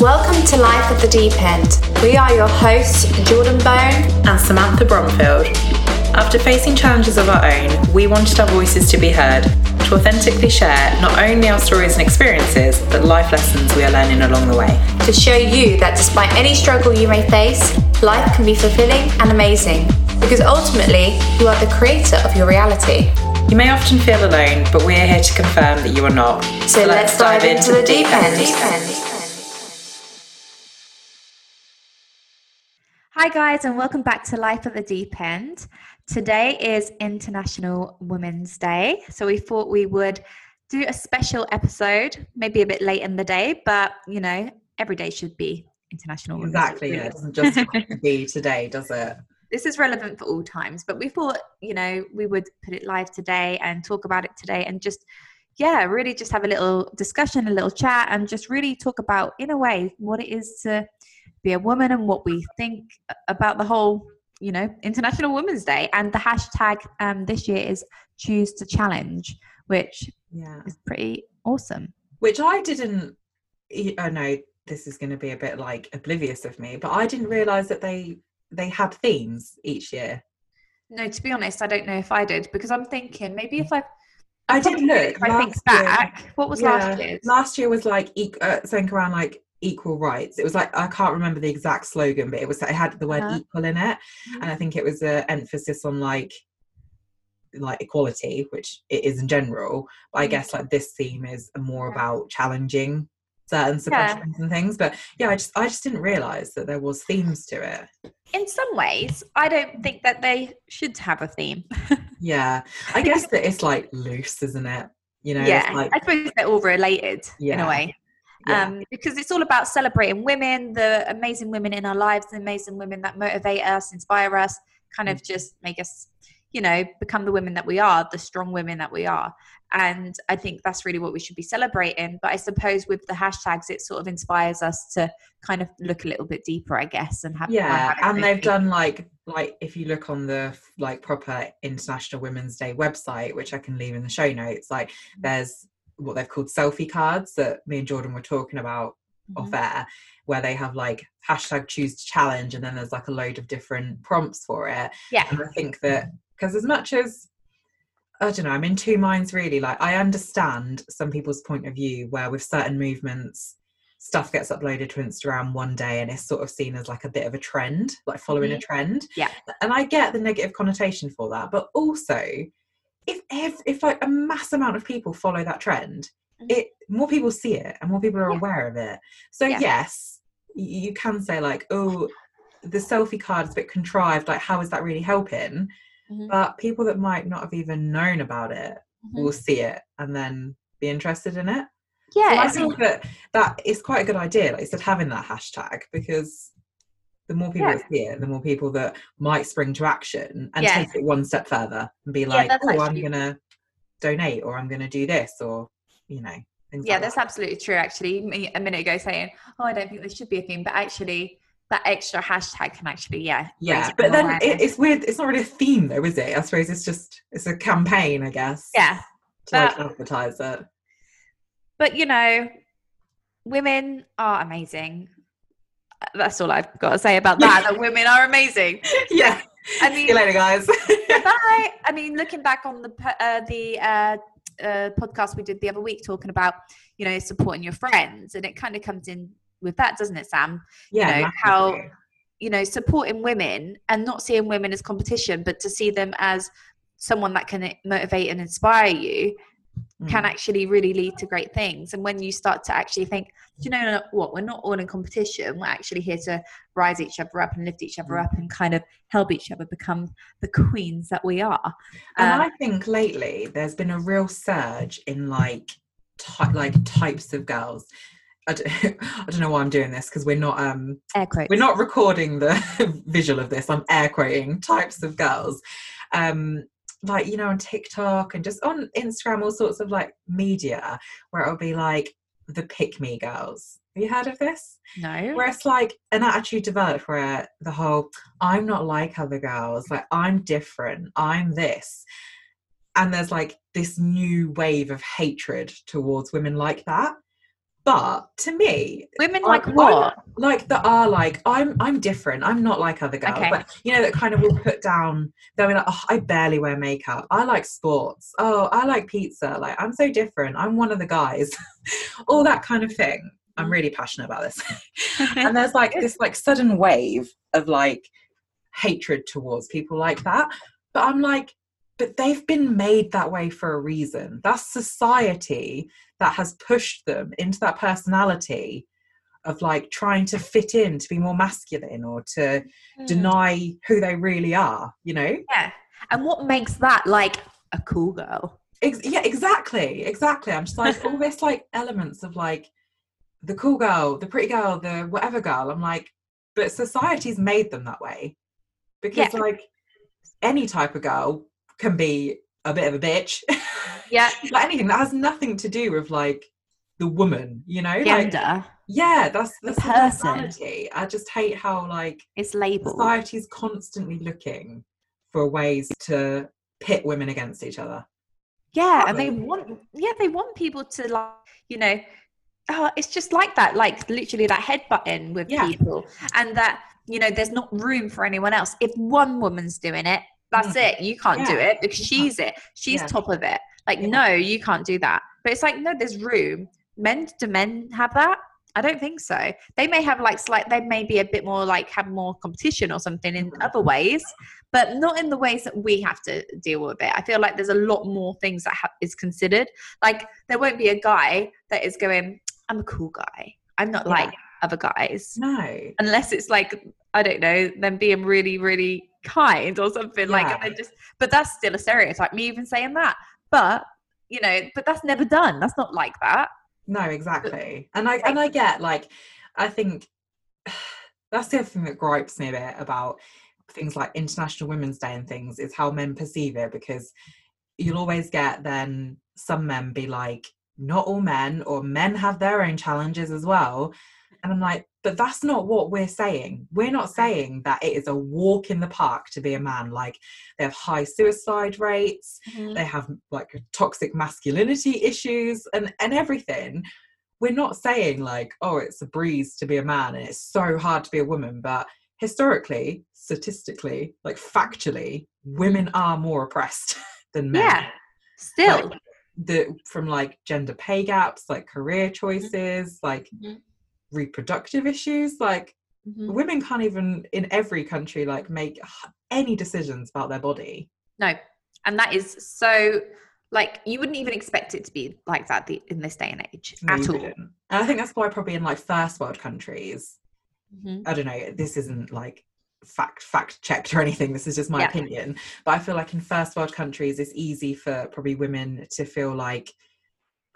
Welcome to Life at the Deep End. We are your hosts, Jordan Bone and Samantha Bromfield. After facing challenges of our own, we wanted our voices to be heard, to authentically share not only our stories and experiences, but life lessons we are learning along the way. To show you that despite any struggle you may face, life can be fulfilling and amazing, because ultimately, you are the creator of your reality. You may often feel alone, but we are here to confirm that you are not. So, so let's, let's, dive, into, into the deep end. Deep end. Hi, guys, and welcome back to Life at the Deep End. Today is International Women's Day, so we thought we would do a special episode, maybe a bit late in the day, but you know, every day should be International Women's exactly, Day. Exactly, yeah, it doesn't just be today, does it? this is relevant for all times but we thought you know we would put it live today and talk about it today and just yeah really just have a little discussion a little chat and just really talk about in a way what it is to be a woman and what we think about the whole you know international women's day and the hashtag um, this year is choose to challenge which yeah is pretty awesome which i didn't i know this is going to be a bit like oblivious of me but i didn't realize that they they had themes each year? No, to be honest, I don't know if I did because I'm thinking maybe if I. I, did look. If I think back, year, what was yeah, last year? Last year was like uh, something around like equal rights. It was like I can't remember the exact slogan, but it was it had the word uh-huh. equal in it, mm-hmm. and I think it was an emphasis on like like equality, which it is in general. But I mm-hmm. guess like this theme is more about challenging certain suppressions yeah. and things. But yeah, I just I just didn't realise that there was themes to it. In some ways, I don't think that they should have a theme. yeah, I guess that it's like loose, isn't it? You know, yeah. Like, I suppose they're all related yeah. in a way. Yeah. Um, because it's all about celebrating women, the amazing women in our lives, the amazing women that motivate us, inspire us, kind of mm. just make us you know become the women that we are the strong women that we are and i think that's really what we should be celebrating but i suppose with the hashtags it sort of inspires us to kind of look a little bit deeper i guess and have yeah and they've done like like if you look on the like proper international women's day website which i can leave in the show notes like mm-hmm. there's what they've called selfie cards that me and jordan were talking about mm-hmm. off air where they have like hashtag choose to challenge and then there's like a load of different prompts for it yeah and i think that because as much as I don't know, I'm in two minds really. Like, I understand some people's point of view where with certain movements, stuff gets uploaded to Instagram one day and it's sort of seen as like a bit of a trend, like following mm-hmm. a trend. Yeah. And I get the negative connotation for that. But also, if if, if like a mass amount of people follow that trend, mm-hmm. it more people see it and more people are yeah. aware of it. So yeah. yes, you can say like, oh, the selfie card is a bit contrived. Like, how is that really helping? mm-hmm. but people that might not have even known about it mm-hmm. will see it and then be interested in it yeah so i think that that is quite a good idea like you said having that hashtag because the more people yeah. that see it the more people that might spring to action and yeah. take it one step further and be like yeah, oh actually... i'm gonna donate or i'm gonna do this or you know yeah like that's that. absolutely true actually a minute ago saying oh i don't think there should be a theme but actually that extra hashtag can actually yeah yeah but then it, it's weird it's not really a theme though is it i suppose it's just it's a campaign i guess yeah to but, like advertise it but you know women are amazing that's all i've got to say about that. That women are amazing. Yeah. I mean see you later guys. Bye i mean looking back on the uh, the uh, uh, podcast we did the other week talking about you know supporting your friends and it kind of comes in with that, doesn't it, Sam? Yeah. You know, how you know supporting women and not seeing women as competition, but to see them as someone that can motivate and inspire you mm. can actually really lead to great things. And when you start to actually think, you know what, we're not all in competition. We're actually here to rise each other up and lift each other mm. up and kind of help each other become the queens that we are. And um, I think lately there's been a real surge in like ty- like types of girls I don't, I don't know why I'm doing this because we're not um we're not recording the visual of this. I'm air quoting types of girls. Um like you know on TikTok and just on Instagram, all sorts of like media where it'll be like the pick me girls. Have you heard of this? No. Where it's like an attitude developed where the whole I'm not like other girls, like I'm different, I'm this. And there's like this new wave of hatred towards women like that But to me, women like what? like that are like I'm I'm different. I'm not like other girls. Okay. But you know that kind of will put down. They'll be like, oh, I barely wear makeup. I like sports. Oh, I like pizza. Like I'm so different. I'm one of the guys. All that kind of thing. I'm really passionate about this. and there's like this like sudden wave of like hatred towards people like that. But I'm like, but they've been made that way for a reason. That's society that has pushed them into that personality of like trying to fit in to be more masculine or to mm. deny who they really are, you know? Yeah. And what makes that like a cool girl? Ex- yeah, exactly. Exactly. I'm just like all this like elements of like the cool girl, the pretty girl, the whatever girl. I'm like, but society's made them that way. Because yeah. like any type of girl can be a bit of a bitch. Yeah. like anything that has nothing to do with like the woman, you know? Gender. Like, yeah, that's the person. I just hate how like it's labeled. Society's constantly looking for ways to pit women against each other. Yeah, and they want yeah, they want people to like, you know, oh, it's just like that, like literally that head button with yeah. people. And that, you know, there's not room for anyone else. If one woman's doing it, that's mm. it. You can't yeah. do it because she's it. She's yeah. top of it. Like, no, you can't do that. But it's like, no, there's room. Men do men have that? I don't think so. They may have like slight, they may be a bit more like have more competition or something in mm-hmm. other ways, but not in the ways that we have to deal with it. I feel like there's a lot more things that ha- is considered. Like there won't be a guy that is going, I'm a cool guy. I'm not yeah. like other guys. No. Unless it's like, I don't know, them being really, really kind or something. Yeah. Like, I just, but that's still a stereotype, me even saying that. But, you know, but that's never done. That's not like that. No, exactly. And I, and I get like, I think that's the other thing that gripes me a bit about things like International Women's Day and things is how men perceive it because you'll always get then some men be like, not all men or men have their own challenges as well and i'm like but that's not what we're saying. We're not saying that it is a walk in the park to be a man. Like they have high suicide rates. Mm-hmm. they have like toxic masculinity issues and and everything. We're not saying like oh it's a breeze to be a man and it's so hard to be a woman. But historically statistically like factually women are more oppressed than men. Yeah. Still. Like, the from like gender pay gaps like career mm-hmm. choices like mm-hmm. Reproductive issues like mm-hmm. women can't even in every country like make any decisions about their body no and that is so like you wouldn't even expect it to be like that the, in this day and age no, at all and i think that's why probably in like first world countries mm-hmm. i don't know this isn't like fact fact checked or anything this is just my yeah. opinion but i feel like in first world countries it's easy for probably women to feel like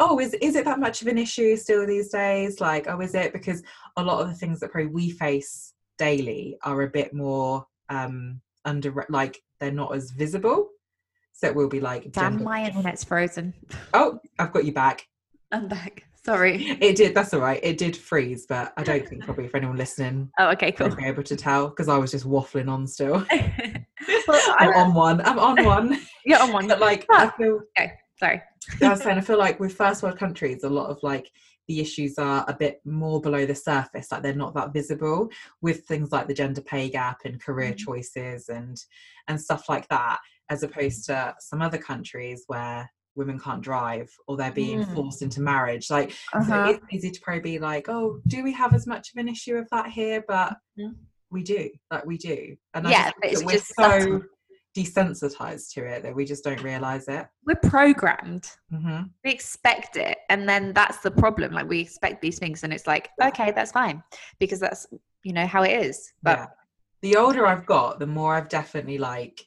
oh is is it that much of an issue still these days like oh is it because a lot of the things that probably we face daily are a bit more um under like they're not as visible so it will be like damn my internet's frozen oh i've got you back i'm back Sorry. It did. That's all right. It did freeze, but I don't think probably for anyone listening. Oh, okay, cool. Be able to tell because I was just waffling on still. well, I'm on one. I'm on one. You're on one. But like. I feel. Okay, sorry. I was saying, I feel like with first world countries, a lot of like the issues are a bit more below the surface like they're not that visible with things like the gender pay gap and career mm-hmm. choices and and stuff like that as opposed to some other countries where women can't drive or they're being mm. forced into marriage like uh-huh. so it's easy to probably be like oh do we have as much of an issue of that here but mm. we do like we do and yeah it's we're just so desensitized to it that we just don't realize it we're programmed mm-hmm. we expect it and then that's the problem like we expect these things and it's like okay that's fine because that's you know how it is but yeah. the older i've got the more i've definitely like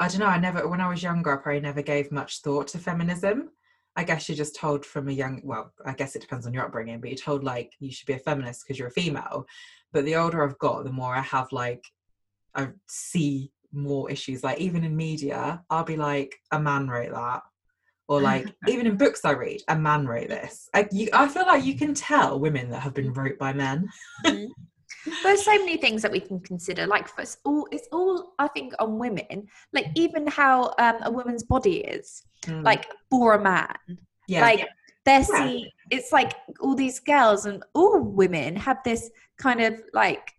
I don't know. I never, when I was younger, I probably never gave much thought to feminism. I guess you're just told from a young, well, I guess it depends on your upbringing, but you're told like you should be a feminist because you're a female. But the older I've got, the more I have like, I see more issues. Like even in media, I'll be like, a man wrote that. Or like even in books I read, a man wrote this. I, you, I feel like you can tell women that have been wrote by men. Mm-hmm. There's so many things that we can consider. Like for it's all, it's all I think on women. Like even how um, a woman's body is, mm. like for a man. Yeah. Like they're yeah. it's like all these girls and all women have this kind of like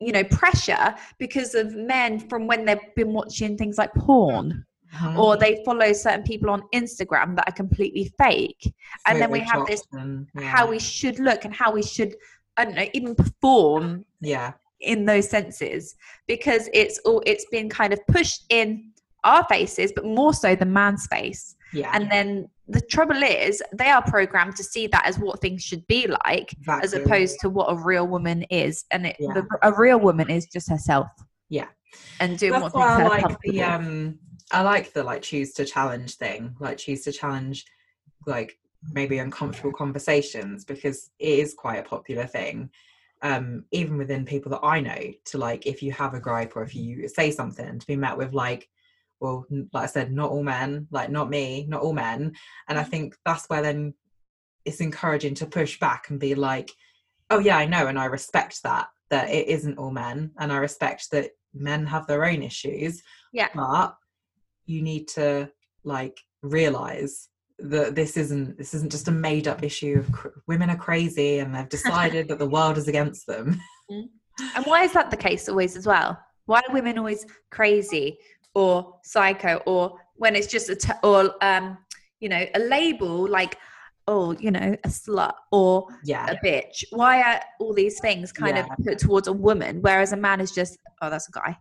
you know pressure because of men from when they've been watching things like porn mm-hmm. or they follow certain people on instagram that are completely fake and then we have this yeah. how we should look and how we should i don't know even perform yeah in those senses because it's all it's been kind of pushed in our faces but more so the man's face yeah. And then the trouble is they are programmed to see that as what things should be like exactly. as opposed to what a real woman is. And it, yeah. the, a real woman is just herself. Yeah. And doing That's what why I like the um I like the like choose to challenge thing. Like choose to challenge like maybe uncomfortable conversations because it is quite a popular thing um even within people that I know to like if you have a gripe or if you say something to be met with like well like i said not all men like not me not all men. And i mm. think that's where then it's encouraging to push back and be like oh yeah i know and i respect that that it isn't all men and i respect that men have their own issues yeah. but you need to like realize that this isn't this isn't just a made up issue of cr- women are crazy and they've decided that the world is against them. Mm. and why is that the case always as well? Why are women always crazy or psycho or when it's just a t- or um you know a label like oh you know a slut or yeah. a bitch. Why are all these things kind yeah. of put towards a woman whereas a man is just oh that's a guy.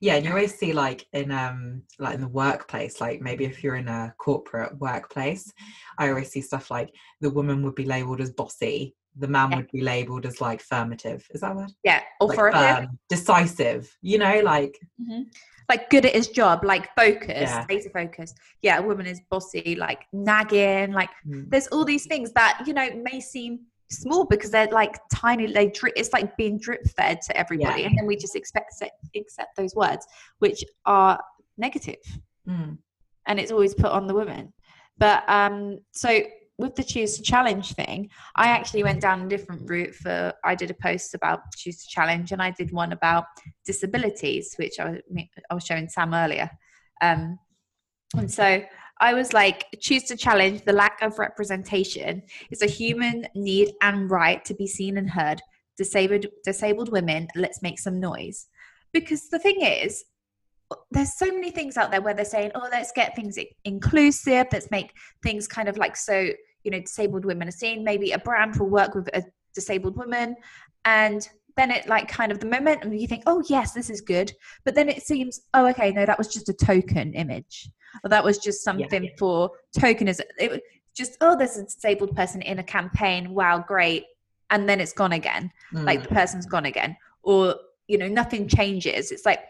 Yeah and you always see like in um like in the workplace like maybe if you're in a corporate workplace i always see stuff like the woman would be labeled as bossy. The man yeah. would be labeled as like affirmative. Is that word? Yeah authoritative? like, um, decisive you know like mm-hmm like good at his job, like focused, yeah. laser focused. Yeah, a woman is bossy, like nagging. Like mm. there's all these things that you know may seem small because they're like tiny. They drip, it's like being drip fed to everybody, yeah. and then we just expect accept those words, which are negative, mm. and it's always put on the woman. But um, so with the choose to challenge thing, I actually went down a different route for I did a post about choose to challenge and I did one about disabilities, which I was, I was showing Sam earlier. Um, and so I was like, choose to challenge the lack of representation is a human need and right to be seen and heard. Disabled disabled women, let's make some noise. Because the thing is, there's so many things out there where they're saying, oh, let's get things inclusive, let's make things kind of like so, you know, disabled women are seen. Maybe a brand will work with a disabled woman. And then it like kind of the momentum, you think, oh, yes, this is good. But then it seems, oh, okay, no, that was just a token image. Or that was just something yeah. for tokenism. It was just, oh, there's a disabled person in a campaign. Wow, great. And then it's gone again. Mm. Like the person's gone again. Or, you know, nothing changes. It's like,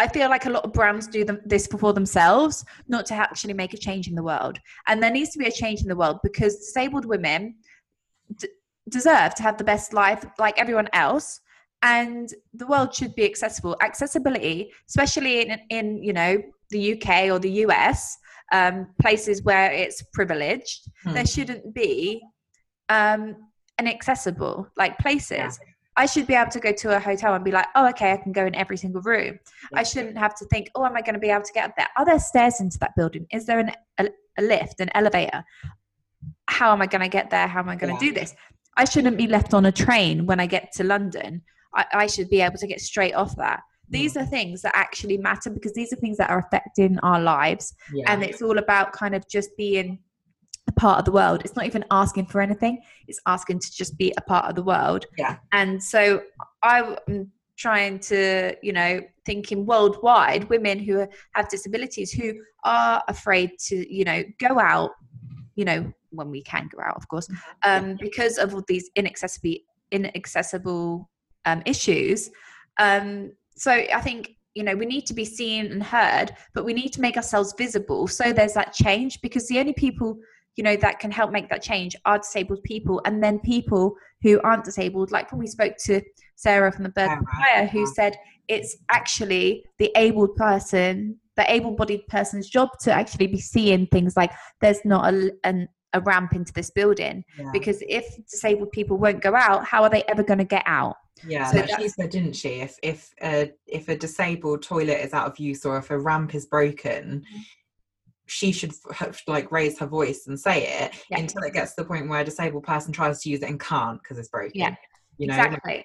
I feel like a lot of brands do them, this for themselves, not to actually make a change in the world. And there needs to be a change in the world because disabled women d- deserve to have the best life like everyone else. And the world should be accessible. Accessibility, especially in, in you know the UK or the US, um, places where it's privileged, hmm. there shouldn't be um, inaccessible like places. Yeah I should be able to go to a hotel and be like, oh, okay, I can go in every single room. I shouldn't have to think, oh, am I going to be able to get up there? Are there stairs into that building? Is there an, a, a lift, an elevator? How am I going to get there? How am I going to yeah. do this? I shouldn't be left on a train when I get to London. I, I should be able to get straight off that. These are things that actually matter because these are things that are affecting our lives. Yeah. And it's all about kind of just being a part of the world. It's not even asking for anything, it's asking to just be a part of the world. Yeah. And so I'm trying to, you know, thinking worldwide, women who have disabilities who are afraid to, you know, go out, you know, when we can go out, of course, mm-hmm. um, because of all these inaccessible, inaccessible um, issues. Um, so I think you know we need to be seen and heard but we need to make ourselves visible so there's that change because the only people you know that can help make that change are disabled people and then people who aren't disabled. Like when we spoke to sarah from the birth choir who said it's actually the able person the able-bodied person's job to actually be seeing things like there's not a, an, a ramp into this building yeah. because if disabled people won't go out how are they ever going to get out? Yeah so she said didn't she? If if a, if a disabled toilet is out of use or if a ramp is broken mm-hmm she should have, like raise her voice and say it Yeah. until it gets to the point where a disabled person tries to use it and can't because it's broken. Yeah, you know, exactly.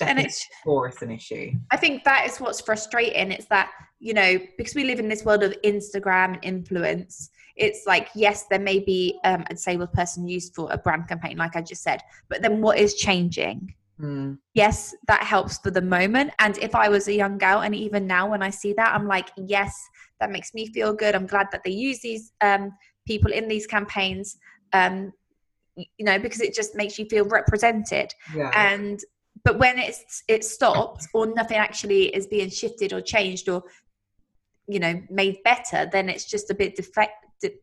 And it's for us an issue. I think that is what's frustrating. It's that, you know, because we live in this world of Instagram and influence, it's like, yes, there may be um, a disabled person used for a brand campaign, like I just said, but then what is changing? Mm, Yes, that helps for the moment. And if I was a young girl, and even now when I see that, I'm like, yes, that makes me feel good. I'm glad that they use these um, people in these campaigns, um, you know, because it just makes you feel represented. Yeah. and but when it's it stops or nothing actually is being shifted or changed or you know made better then it's just a bit deflect de-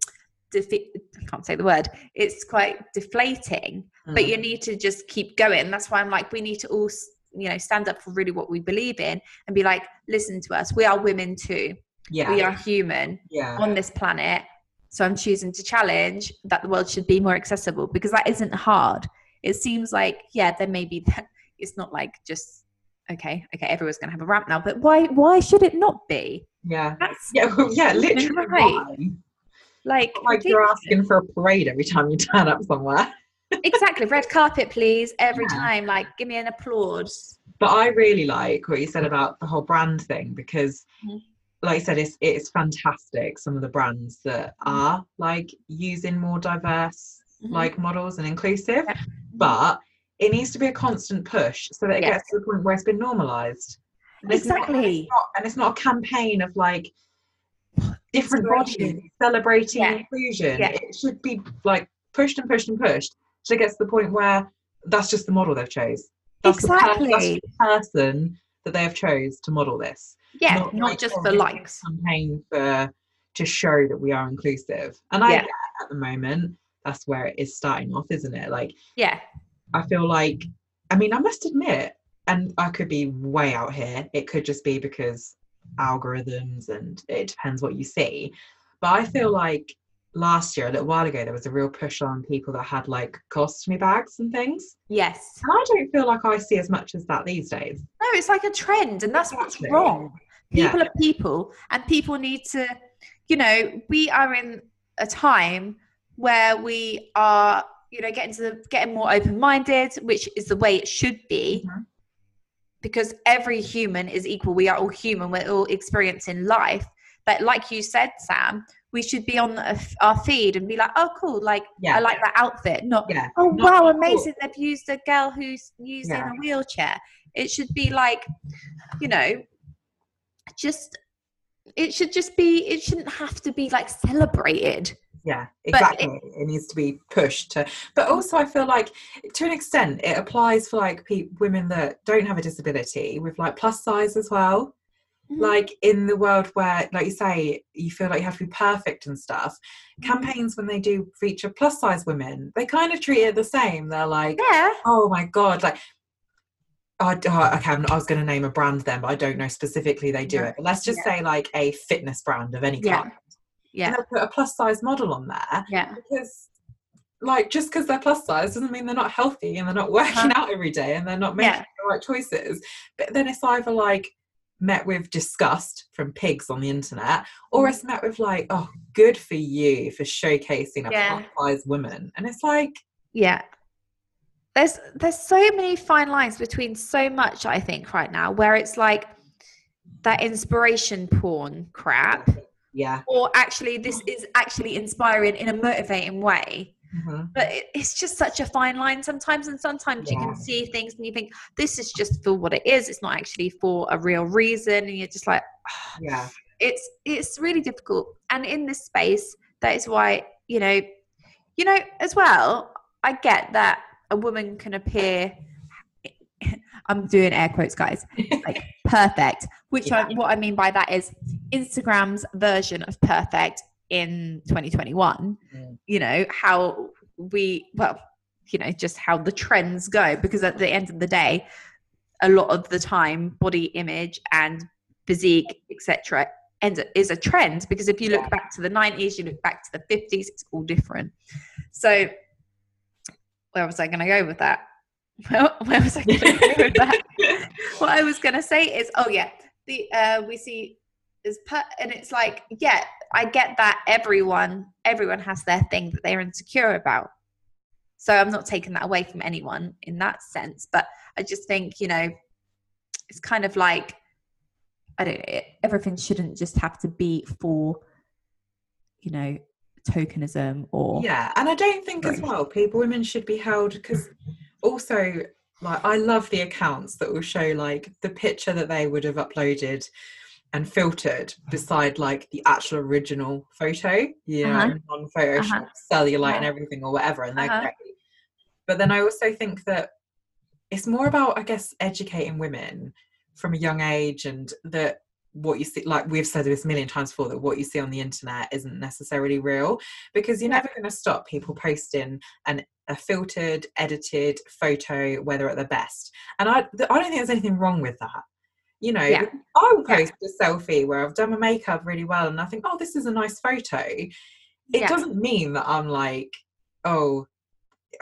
I can't say the word. It's quite deflating but Mm, you need to just keep going. That's why i'm like we need to all you know stand up for really what we believe in and be like listen to us. We are women too yeah. we are human yeah. on this planet so i'm choosing to challenge that the world should be more accessible because that isn't hard it seems like yeah there may be that it's not like just okay okay everyone's going to have a ramp now but why why should it not be Yeah. that's Yeah, well, yeah, literally. right. why? like Like you're asking for a parade every time you turn up somewhere. exactly red carpet please every Yeah. time like give me an applause But I really like what you said about the whole brand thing because, Mhm. Like I said, it's it's fantastic. Some of the brands that Mhm. are like using more diverse Mhm. like models and inclusive, Yeah. but it needs to be a constant push so that it Yes. gets to the point where it's been normalized. And it's not- exactly and it's not a campaign of like different bodies celebrating Yeah. inclusion. Yeah. It should be like pushed and pushed and pushed till it gets to the point where that's just the model they've chose. That's The per- that's Exactly. the person that they have chose to model this. yeah not not, like, just oh, for likes Campaign for to show that we are inclusive. And I Yeah. at the moment that's where it is starting off, isn't it? Like yeah I feel like, I mean, I must admit, and I could be way out here, it could just be because algorithms and it depends what you see. But I feel like last year, a little while ago, there was a real push on people that had like colostomy bags and things. yes And I don't feel like I see as much as that these days. no it's like a trend and that's what's Exactly. wrong Yeah. people are people and people need to you know we are in a time where we are you know getting to the, getting more open-minded which is the way it should be Mhm. because every human is equal we are all human we're all experiencing life but like you said sam we should be on our feed and be like oh cool like Yeah. i like that outfit not Yeah. oh wow amazing they've used a girl who's using Yeah. a wheelchair it should be like you know just it should just be it shouldn't have to be like celebrated Yeah, exactly. It, needs to be pushed to, but also I feel like to an extent it applies for like pe- women that don't have a disability with like plus size as well. Mhm. Like in the world where, like you say, you feel like you have to be perfect and stuff. Mm-hmm. Campaigns when they do feature plus size women, they kind of treat it the same. They're like, yeah oh my god, like. I, oh, okay, I was going to name a brand then, but I don't know specifically they do Yeah. it. But let's just Yeah. say like a fitness brand of any kind. yeah And they'll put a plus size model on there yeah because like just because they're plus size doesn't mean they're not healthy and they're not working Uh-huh. out every day and they're not making Yeah. the right choices but then it's either like met with disgust from pigs on the internet or Mm. it's met with like oh good for you for showcasing a Yeah. plus woman and it's like yeah there's there's so many fine lines between so much i think right now where it's like that inspiration porn crap yeah or actually this is actually inspiring in a motivating way mhm, but it, it's just such a fine line sometimes and sometimes you can see things and you think this is just for what it is. It's not actually for a real reason. And you're just like yeah. It's it's really difficult. And in this space that is why you know you know as well i get that a woman can appear i'm doing air quotes guys like perfect which I, what i mean by that is instagram's version of perfect in 2021 Mm. you know how we well you know just how the trends go because at the end of the day a lot of the time body image and physique etc and is a trend because if you look Yeah. back to the 90s you look back to the 50s it's all different so where was i going to go with that where, where was i going to go with that what i was going to say is oh yeah the uh we see is put and it's like yeah i get that everyone everyone has their thing that they're insecure about. So i'm not taking that away from anyone in that sense but i just think you know it's kind of like i don't everything shouldn't just have to be for you know tokenism or yeah and i don't think as well people women should be held because also like i love the accounts that will show like the picture that they would have uploaded and filtered beside like the actual original photo, you know, uh-huh. on Photoshop, uh-huh. cellulite uh-huh. and everything or whatever, and they're uh-huh. great. But then I also think that it's more about, I guess, educating women from a young age and that what you see like we've said this a million times before that what you see on the internet isn't necessarily real because you're never going to stop people posting an a filtered edited photo whether at their best and i i don't think there's anything wrong with that you know, yeah. I will post yeah. a selfie where I've done my makeup really well and I think, oh, this is a nice photo. It yeah. doesn't mean that I'm like, oh,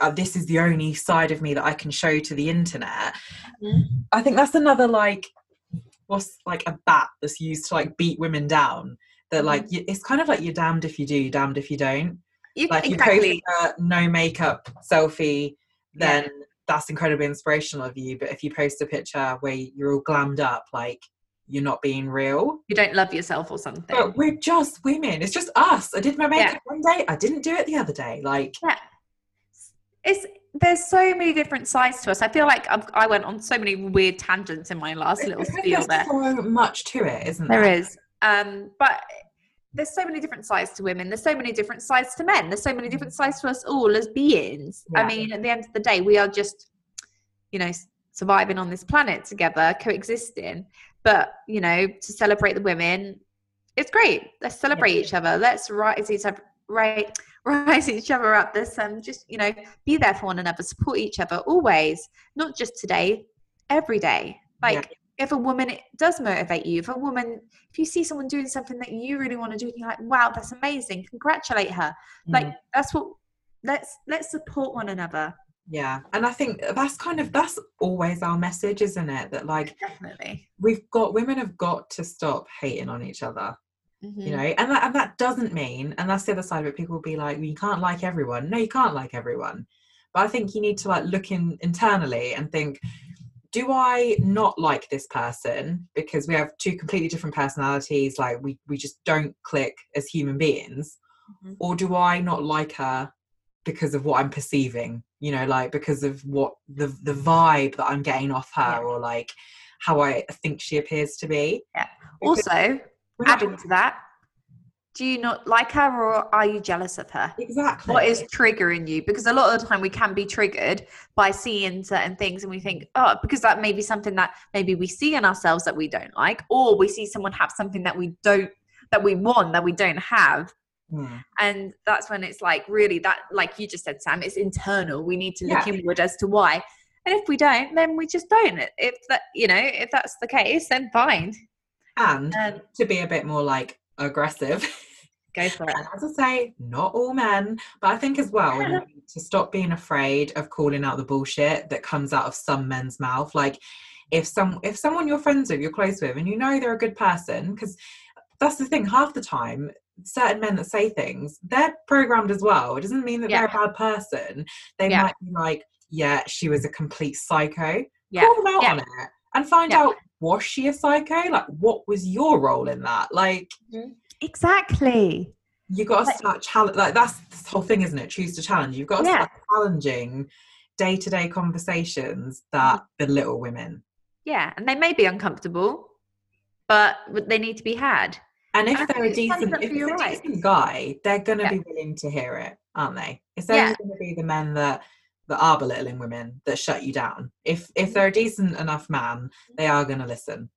uh, this is the only side of me that I can show to the internet. Mm-hmm. I think that's another like, what's like a bat that's used to like beat women down. That like mm-hmm. it's kind of like you're damned if you do, you're damned if you don't. You, like exactly. you post a no makeup selfie, then that's incredibly inspirational of you. But if you post a picture where you're all glammed up, like you're not being real. You don't love yourself or something. But we're just women. It's just us. I did my makeup yeah. one day. I didn't do it the other day. Like, yeah. It's there's so many different sides to us. I feel like I've, i went on so many weird tangents in my last little spiel there. so much to it, isn't there? There is. Um, but there's so many different sides to women there's so many different sides to men there's so many different mm. sides to us all as beings. Yeah. i mean at the end of the day we are just you know surviving on this planet together coexisting. But you know to celebrate the women it's great. Let's celebrate yeah. each other. Let's rise each other right rise each other up. This and um, just you know be there for one another support each other always not just today every day. Like yeah if a woman does motivate you, if a woman, if you see someone doing something that you really want to do, you're like, wow, that's amazing, congratulate her. Mm. Like that's what let's let's support one another. Yeah, and I think that's kind of that's always our message, isn't it? That like definitely we've got women have got to stop hating on each other. Mm-hmm. You know, and that and that doesn't mean, and that's the other side of it. People will be like, well, "You can't like everyone." No, you can't like everyone. But I think you need to like look in internally and think, do I not like this person because we have two completely different personalities, like we, we just don't click as human beings? Mm-hmm. Or do I not like her because of what I'm perceiving? You know, like because of what the the vibe that I'm getting off her yeah. or like how I think she appears to be. Yeah. Because also, adding to that, do you not like her or are you jealous of her? Exactly. What is triggering you? Because a lot of the time we can be triggered by seeing certain things and we think, oh, because that may be something that maybe we see in ourselves that we don't like, or we see someone have something that we don't, that we want, that we don't have. Mm. And that's when it's like, really, that, like you just said, Sam, it's internal. We need to look yeah. inward as to why. And if we don't, then we just don't. If that, you know, if that's the case, then fine. And um, to be a bit more like aggressive. Go for it. As I say, not all men, but I think as well yeah. to stop being afraid of calling out the bullshit that comes out of some men's mouth. Like if some if someone you're friends with, you're close with, and you know they're a good person, because that's the thing. Half the time, certain men that say things, they're programmed as well. It doesn't mean that yeah. they're a bad person. They yeah. might be like, yeah, she was a complete psycho. Yeah. Call them out on it and find out was she a psycho? Like, what was your role in that? Like. Mm-hmm Exactly. You got to like, start challenge. Like that's the whole thing, isn't it? Choose to challenge. You've got to yeah. start challenging day-to-day conversations that belittle women. Yeah, and they may be uncomfortable, but they need to be had. And if they're a decent, if they're a decent guy, they're going to yeah. be willing to hear it, aren't they? It's only yeah. going to be the men that that are belittling women that shut you down. If if they're a decent enough man, they are going to listen.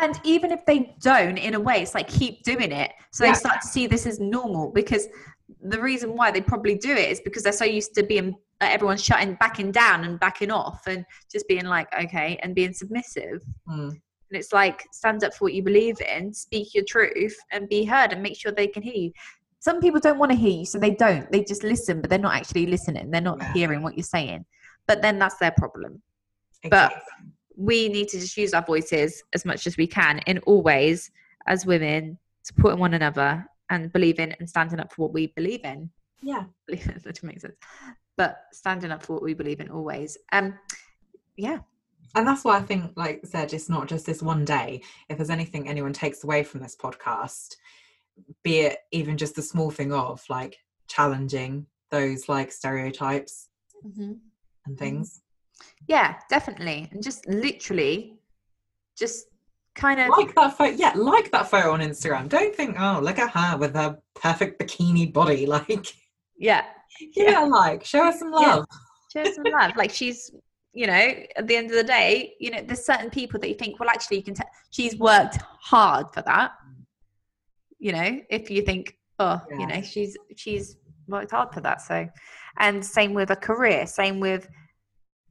And even if they don't, in a way, it's like keep doing it. So yeah. they start to see this as normal because the reason why they probably do it is because they're so used to being like, everyone's shutting backing down and backing off and just being like okay and being submissive mm. and it's like stand up for what you believe in speak your truth and be heard and make sure they can hear you some people don't want to hear you so they don't they just listen but they're not actually listening they're not yeah. hearing what you're saying but then that's their problem exactly. but we need to just use our voices as much as we can in all ways as women supporting one another and believing and standing up for what we believe in. Yeah. That makes sense. But standing up for what we believe in always. Um yeah. And that's why I think, like I said, it's not just this one day. If there's anything anyone takes away from this podcast, be it even just the small thing of like challenging those like stereotypes mm-hmm. and mm-hmm. things. Yeah, definitely. And just literally just kind of like that photo yeah like that photo on instagram don't think oh look at her with her perfect bikini body like yeah yeah, yeah. like show her some love yeah. show her some love like she's you know at the end of the day you know there's certain people that you think well actually you can tell she's worked hard for that you know if you think oh yeah. you know she's she's worked hard for that so and same with a career same with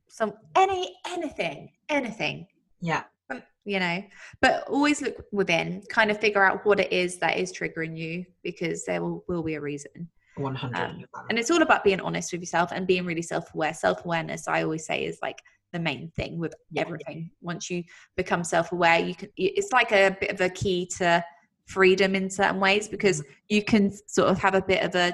some any anything anything. Yeah. Um, you know but always look within kind of figure out what it is that is triggering you because there will, will be a reason. 100 um, and it's all about being honest with yourself and being really self-aware. Self-awareness i always say is like the main thing with everything. Once you become self-aware you can it's like a bit of a key to freedom in certain ways because mm-hmm. you can sort of have a bit of a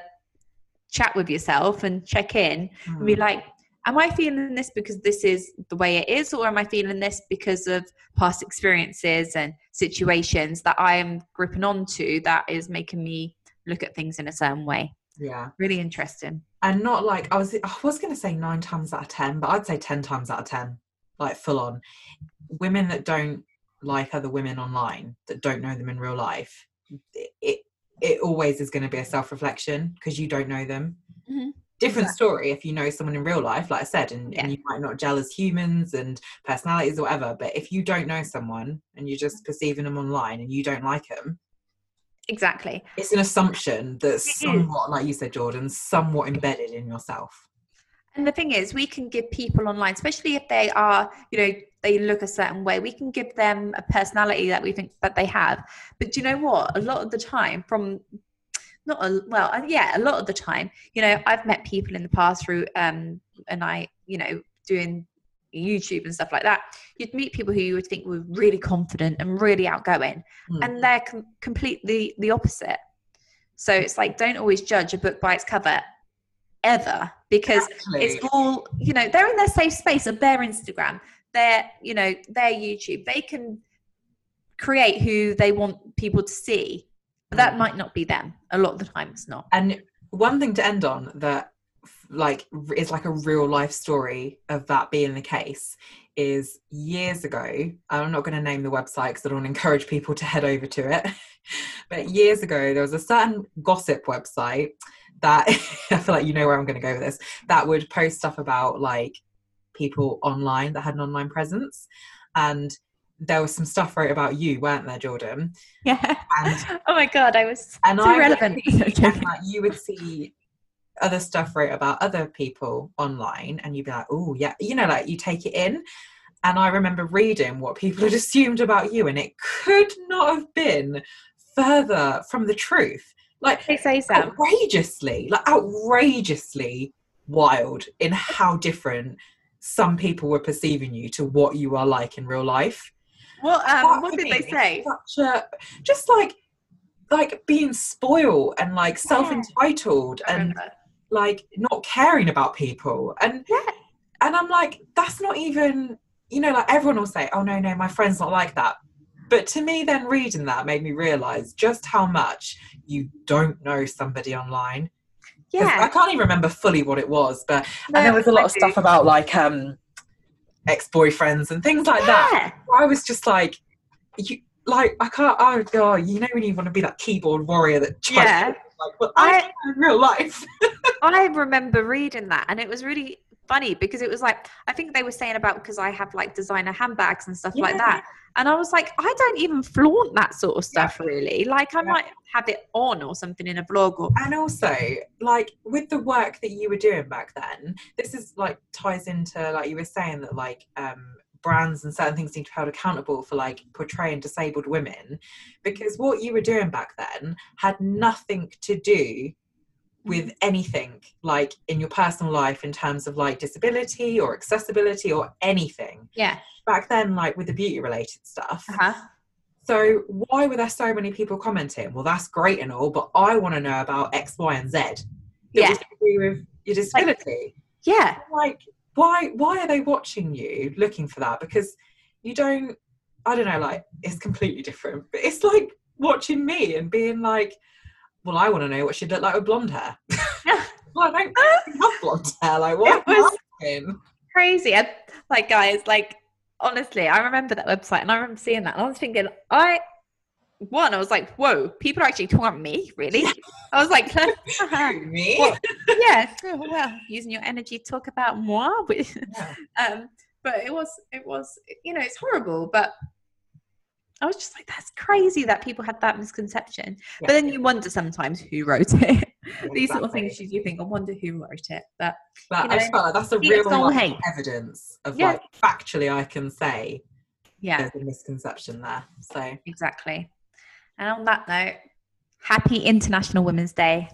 chat with yourself and check in mm. and be mm. like am I feeling this because this is the way it is, or am I feeling this because of past experiences and situations that I am gripping onto that is making me look at things in a certain way? Yeah. Really interesting. And not like I was I was gonna say nine times out of ten, but I'd say ten times out of ten, like full on. Women that don't like other women online, that don't know them in real life, it it always is going to be a self-reflection because you don't know them. Mm-hmm different exactly. story if you know someone in real life like i said and, yeah. and, you might not gel as humans and personalities or whatever but if you don't know someone and you're just perceiving them online and you don't like them exactly it's an assumption that's somewhat like you said jordan somewhat embedded in yourself and the thing is we can give people online especially if they are you know they look a certain way. We can give them a personality that we think that they have. But do you know what? A lot of the time from not a well yeah a lot of the time you know i've met people in the past through um and i you know doing youtube and stuff like that. You'd meet people who you would think were really confident and really outgoing mm. and they're com- completely the opposite. So it's like don't always judge a book by its cover ever because it's all you know they're in their safe space of their instagram their you know their youtube they can create who they want people to see but that might not be them. A lot of the time, it's not. And one thing to end on that, like, is like a real life story of that being the case is years ago. I'm not going to name the website because I don't encourage people to head over to it. but years ago, there was a certain gossip website that I feel like you know where I'm going to go with this. That would post stuff about like people online that had an online presence, and there was some stuff wrote about you, weren't there, Jordan? Yeah. And, oh my god, I was and so I relevant. and like, you would see other stuff wrote about other people online, and you'd be like, oh yeah, you know, like you take it in. And I remember reading what people had assumed about you, and it could not have been further from the truth. Like they say so. outrageously, like outrageously wild in how different some people were perceiving you to what you are like in real life. Well, um, what did they say? Such a, just like like being spoiled and like self entitled and like not caring about people and yeah. and I'm like that's not even you know like everyone will say oh no no my friend's not like that but to me then reading that made me realize just how much you don't know somebody online yeah i can't even remember fully what it was but no, and there was a lot I of do. stuff about like um ex-boyfriends and things like yeah. that. I was just like, you like I can't. Oh god, you know when you want to be that keyboard warrior that yeah. Like, well, I, I in real life. I remember reading that, and it was really funny because it was like I think they were saying about because I have like designer handbags and stuff yeah. like that. And I was like, I don't even flaunt that sort of stuff yeah. really. Like I yeah. might have it on or something in a blog or And also, like with the work that you were doing back then, this is like ties into like you were saying that like um brands and certain things need to be held accountable for like portraying disabled women because what you were doing back then had nothing to do with anything like in your personal life in terms of like disability or accessibility or anything. Yeah. Back then, like with the beauty related stuff, uh-huh. So why were there so many people commenting? Well, that's great and all, but I want to know about X, Y, and Z. Yeah. was to do with your disability. Yeah. Like, why why are they watching you looking for that? Because you don't I don't know, like it's completely different. But it's like watching me and being like, Well, I want to know what she'd look like with blonde hair. well, I don't have blonde hair. Like what It was- crazy. And like, guys, like, honestly, I remember that website and I remember seeing that and I was thinking, I, one, I was like, whoa, people are actually talking about me, really? I was like, me? Well, yeah, oh, well, using your energy to talk about moi. But, Yeah. um, but it was, it was, you know, it's horrible, but I was just like, that's crazy that people had that misconception. But then you wonder sometimes who wrote it. These sort of things you think, I wonder who wrote it. But But you I just felt like that's a real like, evidence of Yeah. like factually I can say yeah, there's a misconception there. So exactly. And on that note, happy International Women's Day.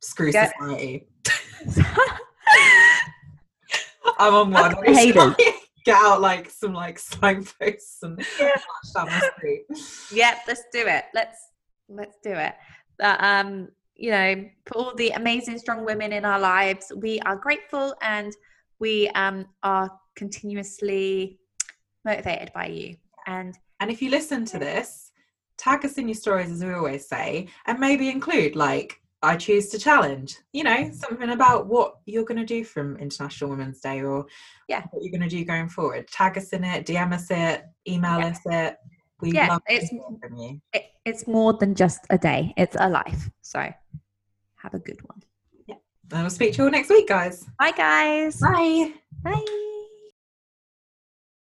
screw Go- society. I'm on one. Haters. Get out like some like signposts and march down the street. yep, let's do it. Let's let's do it. Um, you know, for all the amazing strong women in our lives, we are grateful and we um are continuously motivated by you. And And if you listen to this, tag us in your stories as we always say, and maybe include like I choose to challenge. You know, mm. something about what you're going to do from International Women's Day or Yeah. what you're going to do going forward. Tag us in it, DM us it, email Yeah. us it. We Yeah, love it's- from you. it, it's more than just a day; it's a life. So, have a good one. And we'll speak to you all next week, guys. Bye, guys. Bye. Bye.